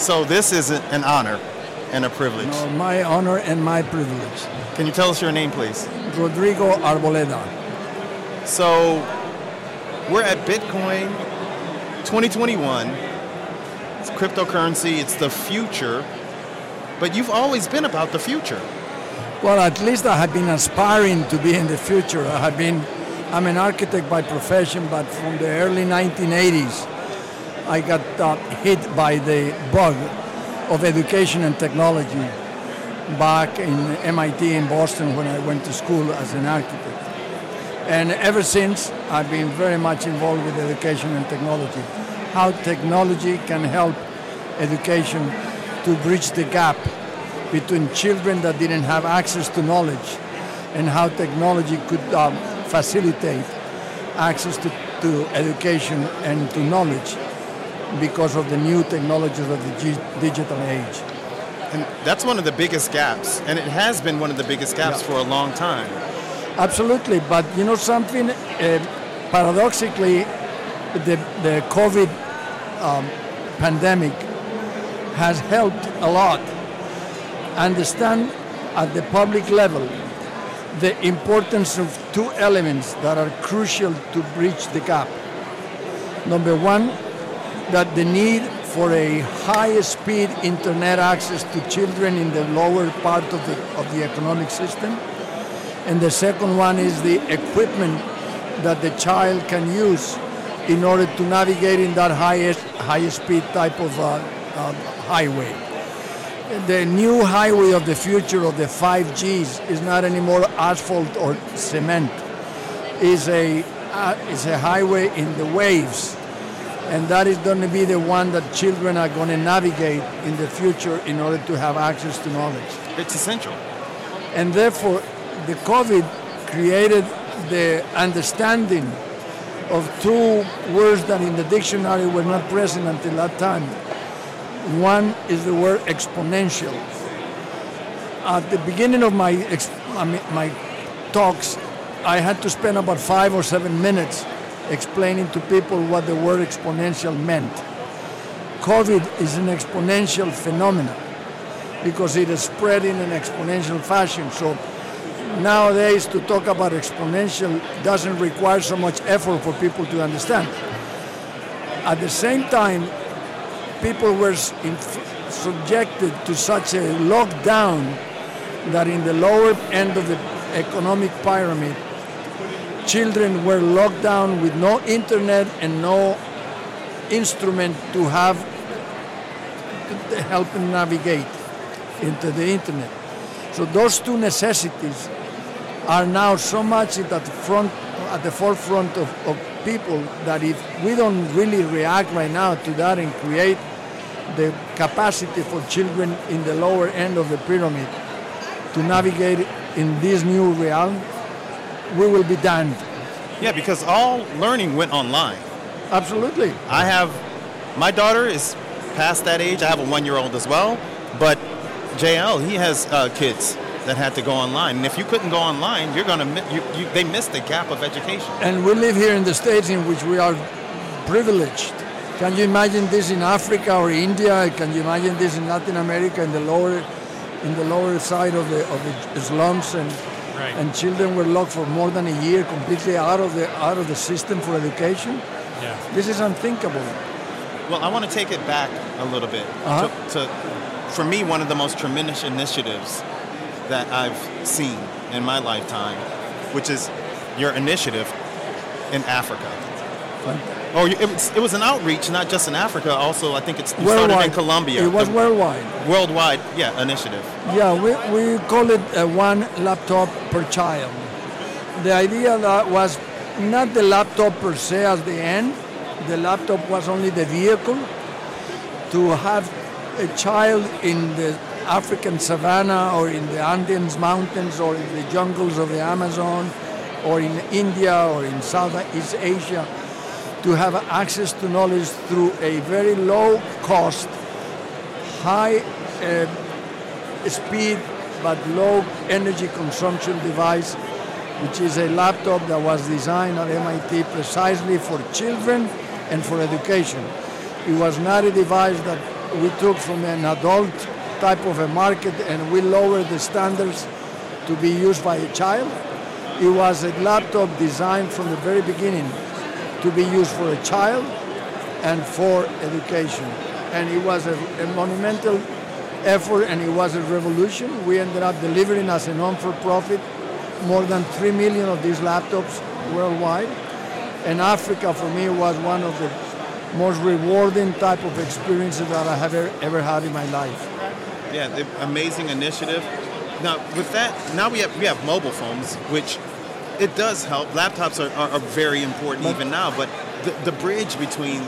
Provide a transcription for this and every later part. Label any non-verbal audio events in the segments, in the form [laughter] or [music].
So this is an honor and a privilege. No, my honor and my privilege. Can you tell us your name, please? Rodrigo Arboleda. So we're at Bitcoin 2021. It's cryptocurrency, it's the future. But you've always been about the future. Well, at least I have been aspiring to be in the future. I have been, I'm an architect by profession, but from the early 1980s, I got uh, hit by the bug of education and technology back in MIT in Boston when I went to school as an architect. And ever since, I've been very much involved with education and technology. How technology can help education to bridge the gap between children that didn't have access to knowledge and how technology could um, facilitate access to, to education and to knowledge because of the new technologies of the digital age. And that's one of the biggest gaps, and it has been one of the biggest gaps Yeah. for a long time. Absolutely, but you know something? Uh, paradoxically, the, the COVID um, pandemic has helped a lot understand at the public level the importance of two elements that are crucial to bridge the gap. Number one, that the need for a high speed internet access to children in the lower part of the, of the economic system. And the second one is the equipment that the child can use in order to navigate in that highest, high speed type of uh, uh, highway. The new highway of the future of the 5Gs is not anymore asphalt or cement. Is a uh, is a highway in the waves, and that is going to be the one that children are going to navigate in the future in order to have access to knowledge. It's essential. And therefore, the COVID created the understanding of two words that in the dictionary were not present until that time. One is the word exponential. At the beginning of my, ex- I mean, my talks, I had to spend about five or seven minutes explaining to people what the word exponential meant. COVID is an exponential phenomenon because it is spread in an exponential fashion. So nowadays to talk about exponential doesn't require so much effort for people to understand. At the same time, people were subjected to such a lockdown that in the lower end of the economic pyramid, children were locked down with no internet and no instrument to have to help them navigate into the internet. So those two necessities are now so much at the front, at the forefront of, of people that if we don't really react right now to that and create the capacity for children in the lower end of the pyramid to navigate in this new realm, we will be damned. Yeah, because all learning went online. Absolutely. I have my daughter is past that age. I have a one-year-old as well, but JL he has uh, kids that had to go online, and if you couldn't go online, you're gonna you, you, they missed the gap of education. And we live here in the States in which we are privileged. Can you imagine this in Africa or India? Can you imagine this in Latin America in the lower in the lower side of the of the slums and Right. and children were locked for more than a year completely out of the out of the system for education? Yeah. This is unthinkable. Well, I want to take it back a little bit Uh-huh. to, to, for me, one of the most tremendous initiatives that I've seen in my lifetime, which is your initiative in Africa. Oh, it was, it was an outreach, not just in Africa. Also, I think it's you started in Colombia. It was worldwide. worldwide, yeah, initiative. Yeah, we, we call it uh, one laptop per child. The idea that was not the laptop per se as the end, the laptop was only the vehicle to have a child in the African savannah or in the Andes mountains or in the jungles of the Amazon or in India or in Southeast Asia to have access to knowledge through a very low cost, high uh, speed but low energy consumption device, which is a laptop that was designed at MIT precisely for children and for education. It was not a device that we took from an adult type of a market and we lowered the standards to be used by a child. It was a laptop designed from the very beginning to be used for a child and for education. And it was a, a monumental effort and it was a revolution. We ended up delivering as a non-for-profit more than 3 million of these laptops worldwide. And Africa for me was one of the most rewarding type of experiences that I have ever, ever had in my life. Yeah, amazing initiative. Now with that, now we have we have mobile phones, which it does help. Laptops are, are, are very important But- even now, but the, the bridge between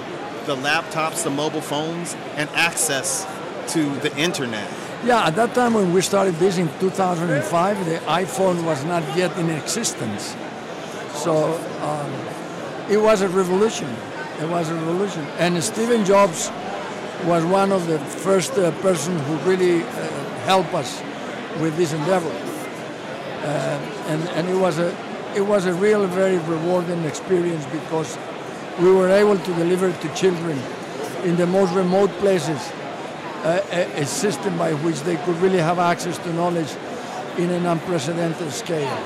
the laptops, the mobile phones, and access to the internet. Yeah, at that time when we started this in 2005, the iPhone was not yet in existence. So um, it was a revolution. It was a revolution. And Stephen Jobs was one of the first uh, persons who really uh, helped us with this endeavor. Uh, and, and it was a it was a real very rewarding experience because we were able to deliver to children in the most remote places a, a system by which they could really have access to knowledge in an unprecedented scale.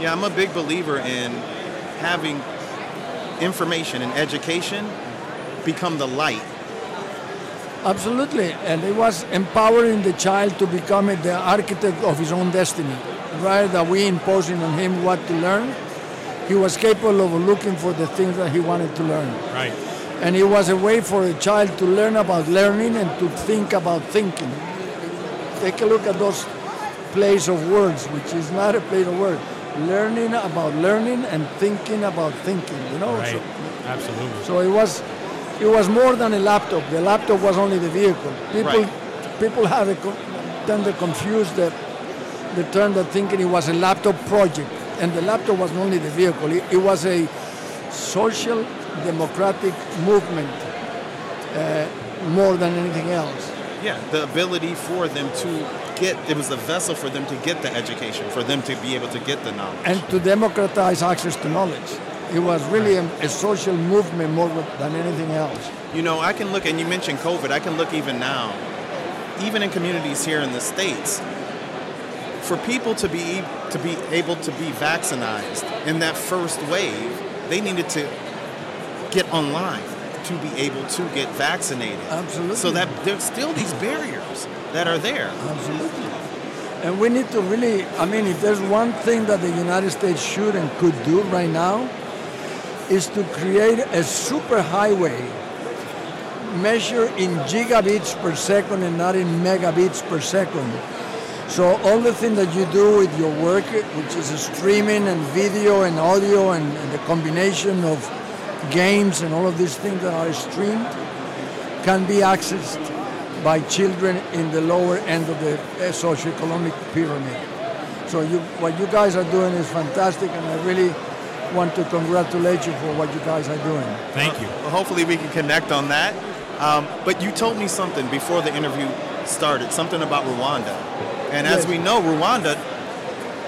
Yeah, I'm a big believer in having information and education become the light. Absolutely, and it was empowering the child to become the architect of his own destiny. Rather than we imposing on him what to learn, he was capable of looking for the things that he wanted to learn. Right. And it was a way for a child to learn about learning and to think about thinking. Take a look at those plays of words, which is not a play of words. Learning about learning and thinking about thinking, you know? Right. So, Absolutely. so it was it was more than a laptop. The laptop was only the vehicle. People Right. people have a, tend to confuse the the term that thinking it was a laptop project, and the laptop was not only the vehicle. It, it was a social democratic movement uh, more than anything else. Yeah, the ability for them to get it was a vessel for them to get the education, for them to be able to get the knowledge. and to democratize access to knowledge. It was really a, a social movement more than anything else. You know, I can look, and you mentioned COVID. I can look even now, even in communities here in the states, for people to be to be able to be vaccinated in that first wave, they needed to get online to be able to get vaccinated. Absolutely. So that there's still these barriers that are there. Absolutely. And we need to really, I mean, if there's one thing that the United States should and could do right now, is to create a super highway measured in gigabits per second and not in megabits per second. So all the things that you do with your work, which is streaming and video and audio and, and the combination of games and all of these things that are streamed, can be accessed by children in the lower end of the uh, socioeconomic pyramid. So you, what you guys are doing is fantastic, and I really want to congratulate you for what you guys are doing. Thank you. Well, hopefully we can connect on that. Um, but you told me something before the interview started, something about Rwanda. And as we know, Rwanda,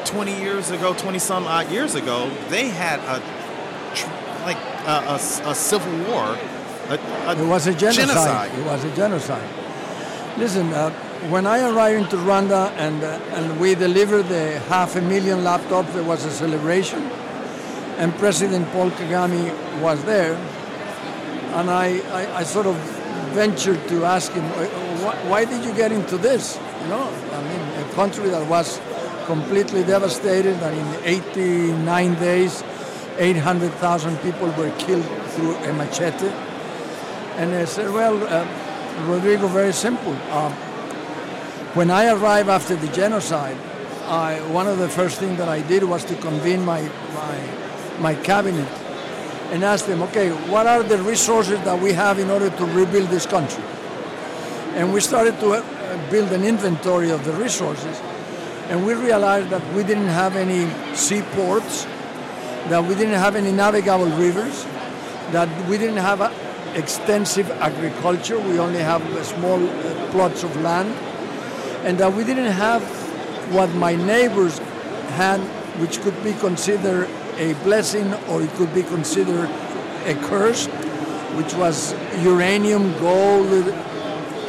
20 years ago, 20 some odd years ago, they had a like a, a a civil war. A, It was a genocide. genocide. It was a genocide. Listen, uh, when I arrived into Rwanda and uh, and we delivered the half a million laptops, there was a celebration, and President Paul Kagame was there, and I, I, I sort of ventured to ask him, "Uh, why, why did you get into this? Know, I mean, a country that was completely devastated, and in 89 days, 800,000 people were killed through a machete. And I said, well, uh, Rodrigo, very simple. Um, when I arrived after the genocide, I, one of the first things that I did was to convene my, my, my cabinet and ask them, okay, what are the resources that we have in order to rebuild this country? And we started to uh, build an inventory of the resources. And we realized that we didn't have any seaports, that we didn't have any navigable rivers, that we didn't have a, extensive agriculture. We only have uh, small uh, plots of land, and that we didn't have what my neighbors had, which could be considered a blessing or it could be considered a curse, which was uranium, gold, uh, uh,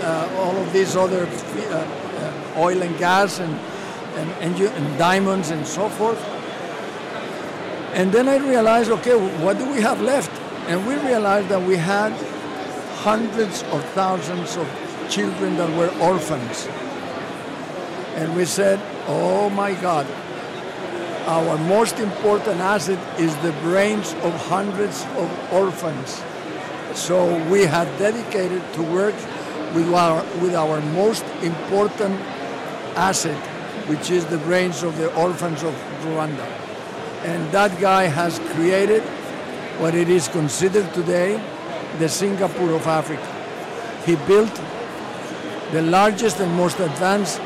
all of these other uh, uh, oil and gas and, and, and, and diamonds and so forth. And then I realized, okay, what do we have left? And we realized that we had hundreds of thousands of children that were orphans. And we said, oh my God, our most important asset is the brains of hundreds of orphans. So we had dedicated to work with our, with our most important asset, which is the brains of the orphans of Rwanda. And that guy has created what it is considered today the Singapore of Africa. He built the largest and most advanced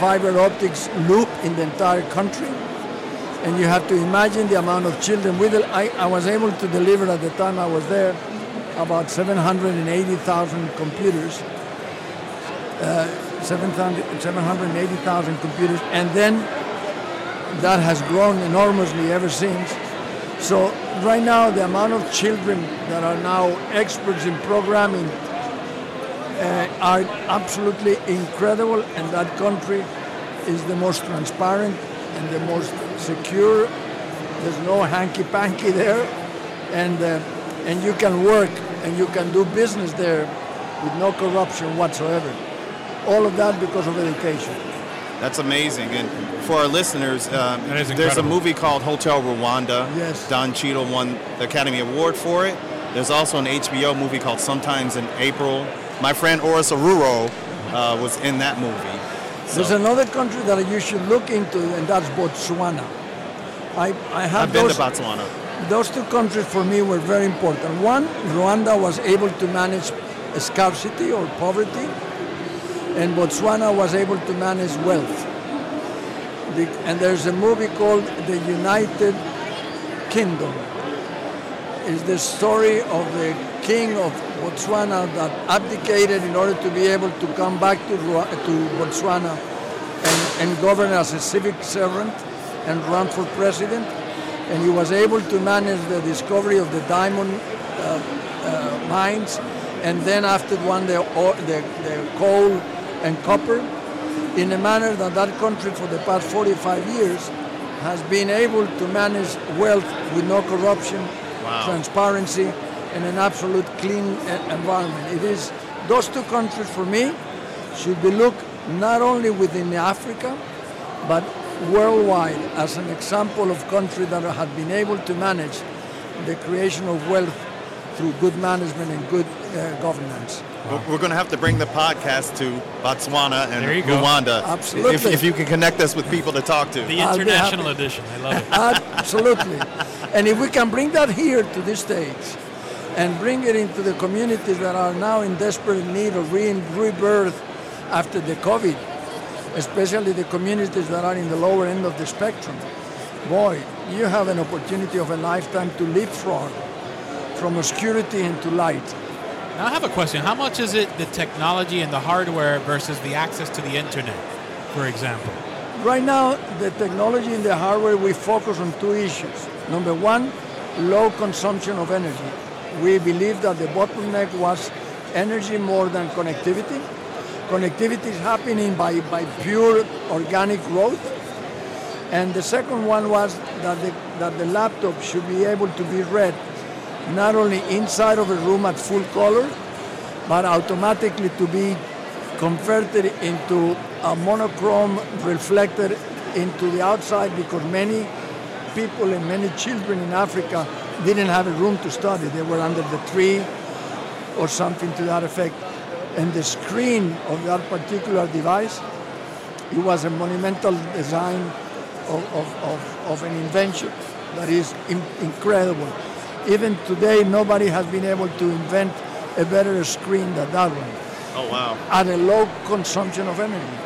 fiber optics loop in the entire country. And you have to imagine the amount of children. With it, I, I was able to deliver at the time I was there about 780,000 computers, 700 780,000 computers, and then that has grown enormously ever since. So right now, the amount of children that are now experts in programming uh, are absolutely incredible, and that country is the most transparent and the most secure. There's no hanky-panky there, and uh, and you can work and you can do business there with no corruption whatsoever. All of that because of education. That's amazing. And for our listeners, um, there's a movie called Hotel Rwanda. Yes. Don Cheadle won the Academy Award for it. There's also an HBO movie called Sometimes in April. My friend Oris Erhuero uh, was in that movie. There's another country that you should look into, and that's Botswana. I, I have I've been those, to Botswana. those two countries for me were very important. One, Rwanda was able to manage scarcity or poverty, and Botswana was able to manage wealth. The, and there's a movie called The United Kingdom. It's the story of the king of Botswana that abdicated in order to be able to come back to, to Botswana and, and govern as a civic servant and run for president. And he was able to manage the discovery of the diamond uh, uh, mines, and then after one the, the, the coal and copper, in a manner that that country for the past 45 years has been able to manage wealth with no corruption, Wow. transparency, and an absolute clean environment. It is those two countries for me should be looked not only within Africa, but worldwide as an example of countries that have been able to manage the creation of wealth through good management and good uh, governance. We're- We're going to have to bring the podcast to Botswana and There you go. Rwanda. Absolutely. If, if you can connect us with people to talk to. The international edition. I love it. [laughs] Absolutely. and if we can bring that here to this stage and bring it into the communities that are now in desperate need of re- rebirth after the COVID, especially the communities that are in the lower end of the spectrum, boy, you have an opportunity of a lifetime to leapfrog from obscurity into light. Now I have a question. How much is it the technology and the hardware versus the access to the internet, for example? Right now, the technology and the hardware, we focus on two issues. Number one, low consumption of energy. We believe that the bottleneck was energy more than connectivity. Connectivity is happening by, by pure organic growth. And the second one was that the, that the laptop should be able to be read not only inside of a room at full color, but automatically to be converted into a monochrome reflected into the outside because many people and many children in Africa didn't have a room to study. They were under the tree or something to that effect. And the screen of that particular device, it was a monumental design of, of, of, of an invention that is in- incredible. Even today, nobody has been able to invent a better screen than that one Oh, wow. at a low consumption of energy.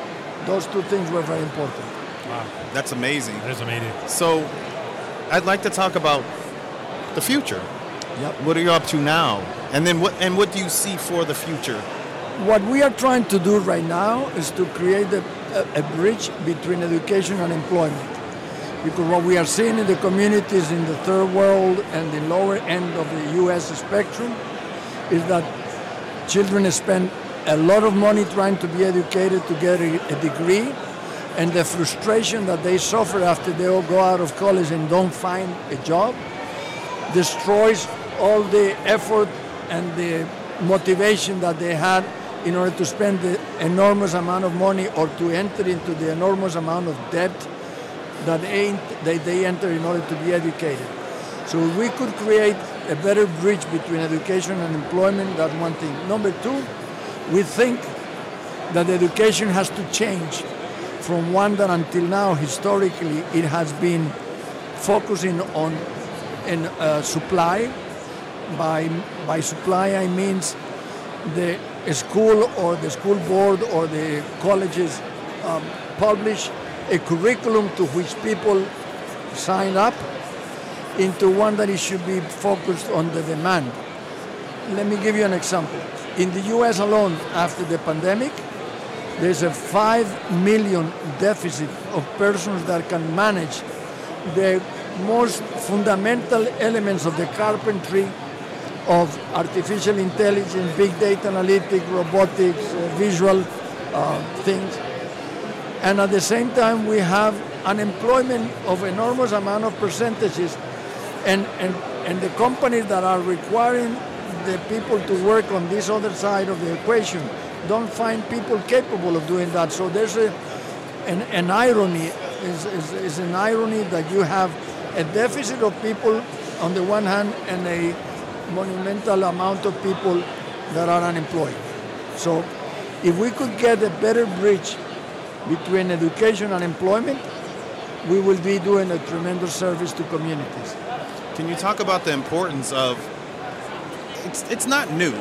Those two things were very important. Wow, That's amazing. that is amazing. So, I'd like to talk about the future. Yep. What are you up to now? And then what and what do you see for the future? What we are trying to do right now is to create a, a, a bridge between education and employment. Because what we are seeing in the communities in the third world and the lower end of the US spectrum is that children spend a lot of money trying to be educated to get a, degree, and the frustration that they suffer after they all go out of college and don't find a job destroys all the effort and the motivation that they had in order to spend the enormous amount of money or to enter into the enormous amount of debt that they, they enter in order to be educated. So we could create a better bridge between education and employment, that's one thing. Number two, we think that education has to change from one that until now, historically, it has been focusing on in, uh, supply. By, by supply, I mean the school or the school board or the colleges um, publish a curriculum to which people sign up into one that it should be focused on the demand. Let me give you an example. In the US alone, after the pandemic, there's a 5 million deficit of persons that can manage the most fundamental elements of the carpentry of artificial intelligence, big data analytics, robotics, uh, visual uh, things. And at the same time, we have unemployment of enormous amount of percentages and, and, and the companies that are requiring the people to work on this other side of the equation don't find people capable of doing that. So there's a, an, an irony, is, is, is an irony that you have a deficit of people on the one hand and a monumental amount of people that are unemployed. So if we could get a better bridge between education and employment, we will be doing a tremendous service to communities. Can you talk about the importance of it's it's not new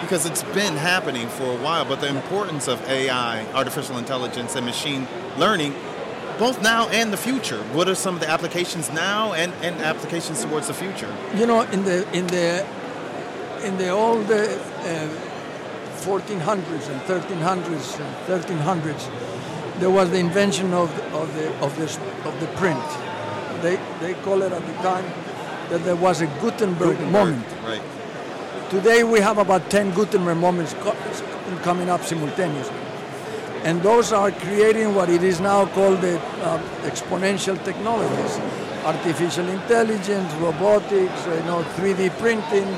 because it's been happening for a while, but the importance of AI, artificial intelligence and machine learning both now and the future. What are some of the applications now and, and applications towards the future? You know, in the in the in the old uh, 1400s and 1300s and 1300s, there was the invention of of the of the of the print. They they call it at the time that there was a Gutenberg, Gutenberg, moment. Right. Today we have about 10 Gutenberg moments coming up simultaneously. And those are creating what it is now called the uh, exponential technologies. Artificial intelligence, robotics, you know, 3D printing,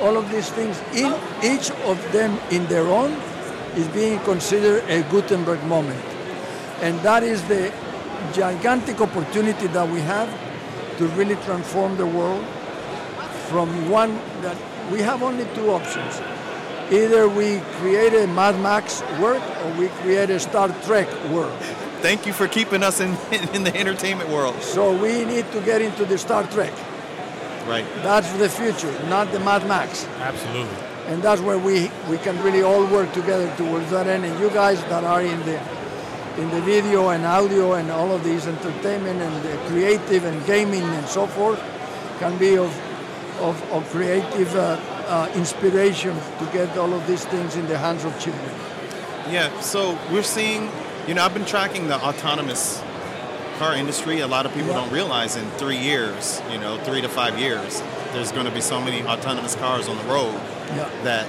all of these things. In, each of them in their own is being considered a Gutenberg moment. And that is the gigantic opportunity that we have to really transform the world from one that we have only two options. Either we create a Mad Max world or we create a Star Trek world. Thank you for keeping us in, [laughs] in the entertainment world. So we need to get into the Star Trek. Right. That's the future, not the Mad Max. Absolutely. And that's where we, we can really all work together towards that end. And you guys that are in the in the video and audio and all of these entertainment and the creative and gaming and so forth can be of, of, of creative uh, uh, inspiration to get all of these things in the hands of children. Yeah, so we're seeing, you know, I've been tracking the autonomous car industry. A lot of people Yeah. don't realize in three years, you know, three to five years, there's going to be so many autonomous cars on the road Yeah. that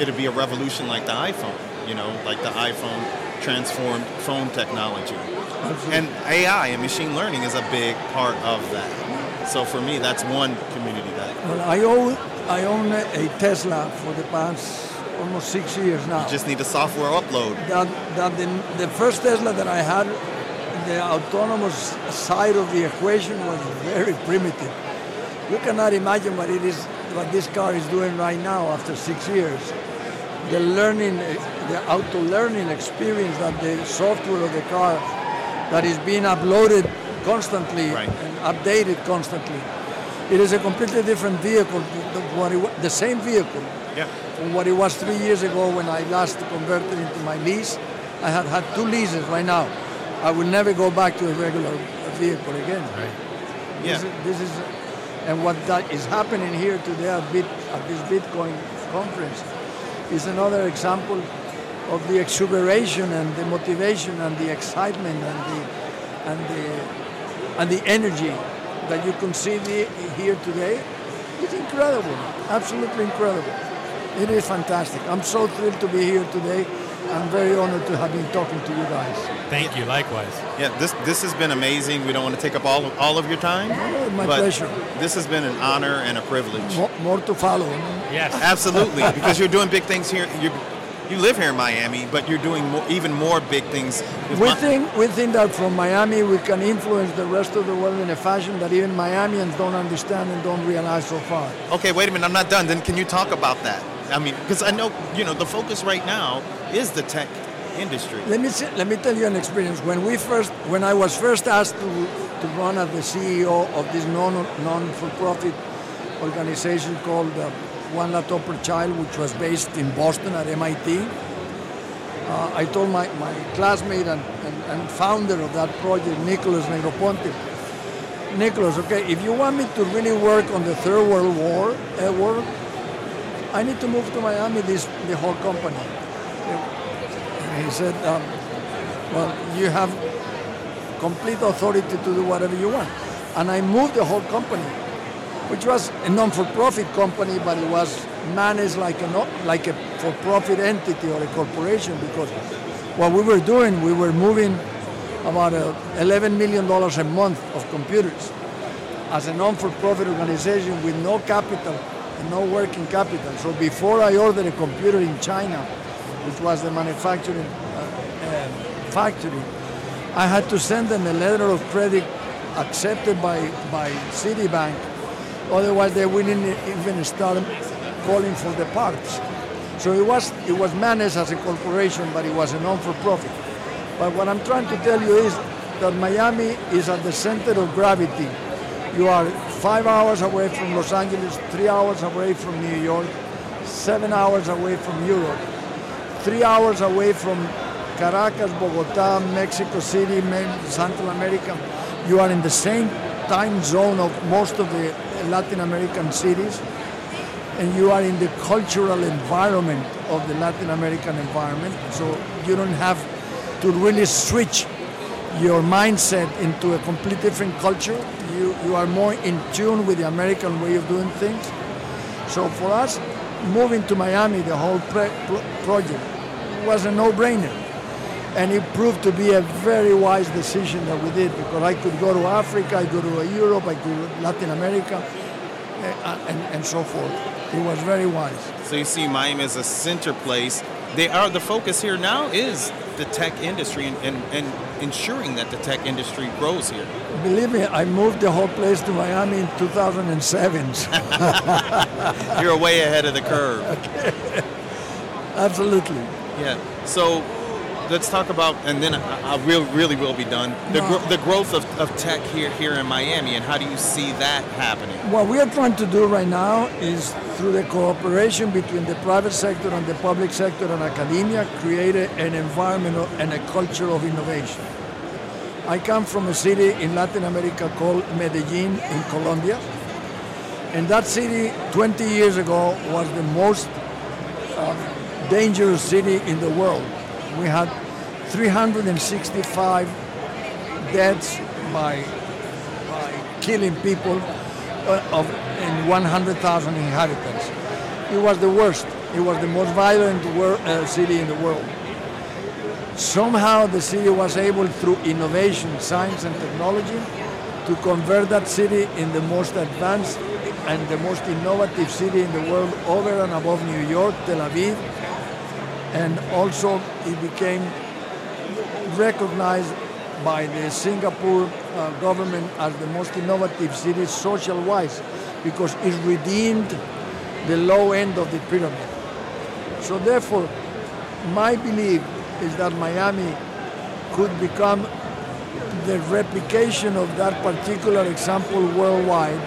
it'll be a revolution like the iPhone, you know, like the iPhone transformed phone technology. And AI and machine learning is a big part of that. So for me, that's one community that Well, I own, I own a Tesla for the past almost six years now. you just need a software upload. that, that the, the first Tesla that I had, the autonomous side of the equation was very primitive. You cannot imagine what it is, what this car is doing right now after six years. The learning, the auto learning experience that the software of the car that is being uploaded constantly Right. and updated constantly. It is a completely different vehicle, than what it, the same vehicle, Yeah. from what it was three years ago when I last converted into my lease. I have had two leases right now. I will never go back to a regular vehicle again. Right. Yeah. This, is, this is, and what that is happening here today at, Bit, at this Bitcoin conference is another example of the exuberation and the motivation and the excitement and the and the and the energy that you can see the, here today. It's incredible, absolutely incredible. It is fantastic. I'm so thrilled to be here today. I'm very honored to have been talking to you guys. Thank you. Likewise. Yeah, this this has been amazing. We don't want to take up all of, all of your time. Oh, my but pleasure. This has been an honor and a privilege. More, more to follow. Yes. Absolutely, [laughs] because you're doing big things here. You you live here in Miami, but you're doing more, even more big things. We Mi- think, we think that from Miami we can influence the rest of the world in a fashion that even Miamians don't understand and don't realize so far. Okay, wait a minute. I'm not done. Then can you talk about that? I mean, because I know you know the focus right now is the tech industry. Let me let me tell you an experience. When we first, when I was first asked to, to run as the CEO of this non non for profit organization called uh, One Laptop per Child, which was based in Boston at MIT, uh, I told my, my classmate and, and, and founder of that project, Nicholas Negroponte, Nicholas, okay, if you want me to really work on the Third World War, uh, war, I need to move to Miami. This the whole company. And he said, um, well, you have complete authority to do whatever you want. And I moved the whole company, which was a non-for-profit company, but it was managed like a, no- like a for-profit entity or a corporation because what we were doing, we were moving about uh, $11 million a month of computers as a non-for-profit organization with no capital no working capital. So before I ordered a computer in China, which was the manufacturing uh, uh, factory, I had to send them a letter of credit accepted by, by Citibank. Otherwise, they wouldn't even start calling for the parts. So it was, it was managed as a corporation, but it was a non-for-profit. But what I'm trying to tell you is that Miami is at the center of gravity. You are five hours away from Los Angeles, three hours away from New York, seven hours away from Europe, three hours away from Caracas, Bogota, Mexico City, Central America. You are in the same time zone of most of the Latin American cities and you are in the cultural environment of the Latin American environment, so you don't have to really switch your mindset into a completely different culture. You, you are more in tune with the American way of doing things. So for us, moving to Miami, the whole project was a no-brainer. And it proved to be a very wise decision that we did because I could go to Africa, I could go to Europe, I could go to Latin America, uh, and, and so forth. It was very wise. So you see Miami as a center place. They are the focus here now is the tech industry and, and, and ensuring that the tech industry grows here. Believe me, I moved the whole place to Miami in 2007. [laughs] You're way ahead of the curve. [laughs] Absolutely. Yeah. So let's talk about, and then I, I real, really will be done. The, No. gro- the growth of, of tech here here in Miami, and how do you see that happening? What we are trying to do right now is through the cooperation between the private sector and the public sector and academia, create an environment and a culture of innovation. I come from a city in Latin America called Medellin in Colombia. And that city 20 years ago was the most uh, dangerous city in the world. We had 365 deaths by, by killing people uh, of in 100,000 inhabitants. It was the worst. It was the most violent wor- uh, city in the world. Somehow the city was able, through innovation, science, and technology, to convert that city in the most advanced and the most innovative city in the world, over and above New York, Tel Aviv, and also it became recognized by the Singapore uh, government as the most innovative city social-wise because it redeemed the low end of the pyramid. So therefore, my belief is that Miami could become the replication of that particular example worldwide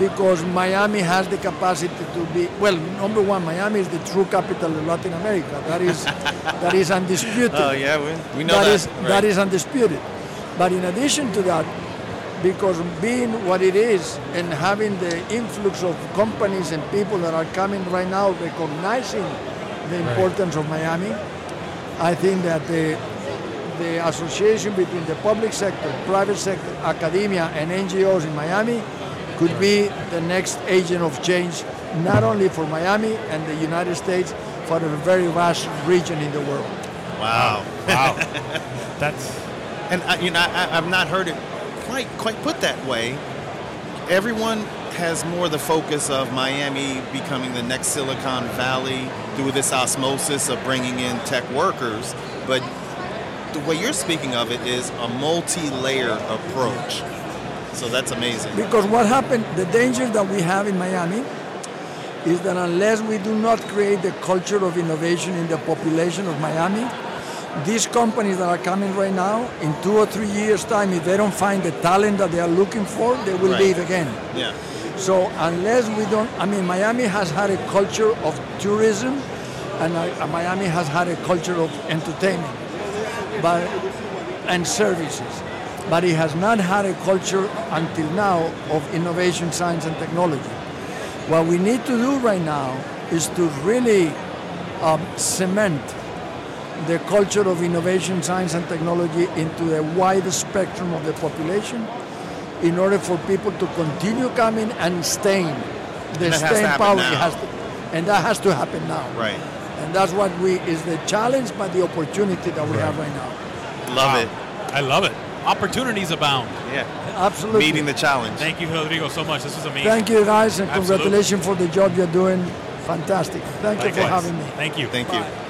because Miami has the capacity to be well number one Miami is the true capital of Latin America that is [laughs] that is undisputed Oh yeah, we, we know that that. is right. that is undisputed. But in addition to that, because being what it is and having the influx of companies and people that are coming right now recognizing the importance of Miami, I think that the the association between the public sector, private sector, academia, and NGOs in Miami could be the next agent of change, not only for Miami and the United States, but a very vast region in the world. Wow. Wow. [laughs] That's And I, you know, I, I've not heard it quite quite put that way. Everyone has more the focus of Miami becoming the next Silicon Valley through this osmosis of bringing in tech workers, but the way you're speaking of it is a multi-layer approach. So that's amazing. Because what happened, the danger that we have in Miami is that unless we do not create the culture of innovation in the population of Miami, these companies that are coming right now, in two or three years' time, if they don't find the talent that they are looking for, they will Right. leave again. Yeah. So unless we don't, I mean, Miami has had a culture of tourism, and uh, Miami has had a culture of entertainment, but and services, but it has not had a culture until now of innovation, science, and technology. What we need to do right now is to really um, cement the culture of innovation, science, and technology into a wide spectrum of the population in order for people to continue coming and staying. The And that has to staying happen power now. has to, and that has to happen now. Right. And that's what we is the challenge, but the opportunity that we have right now. Love wow. it. I love it. Opportunities abound. Yeah. Absolutely. Meeting the challenge. Thank you, Rodrigo, so much. This was amazing. Thank you guys, and Absolutely. congratulations for the job you're doing. Fantastic. Thank you for having me. Thank you. Thank you.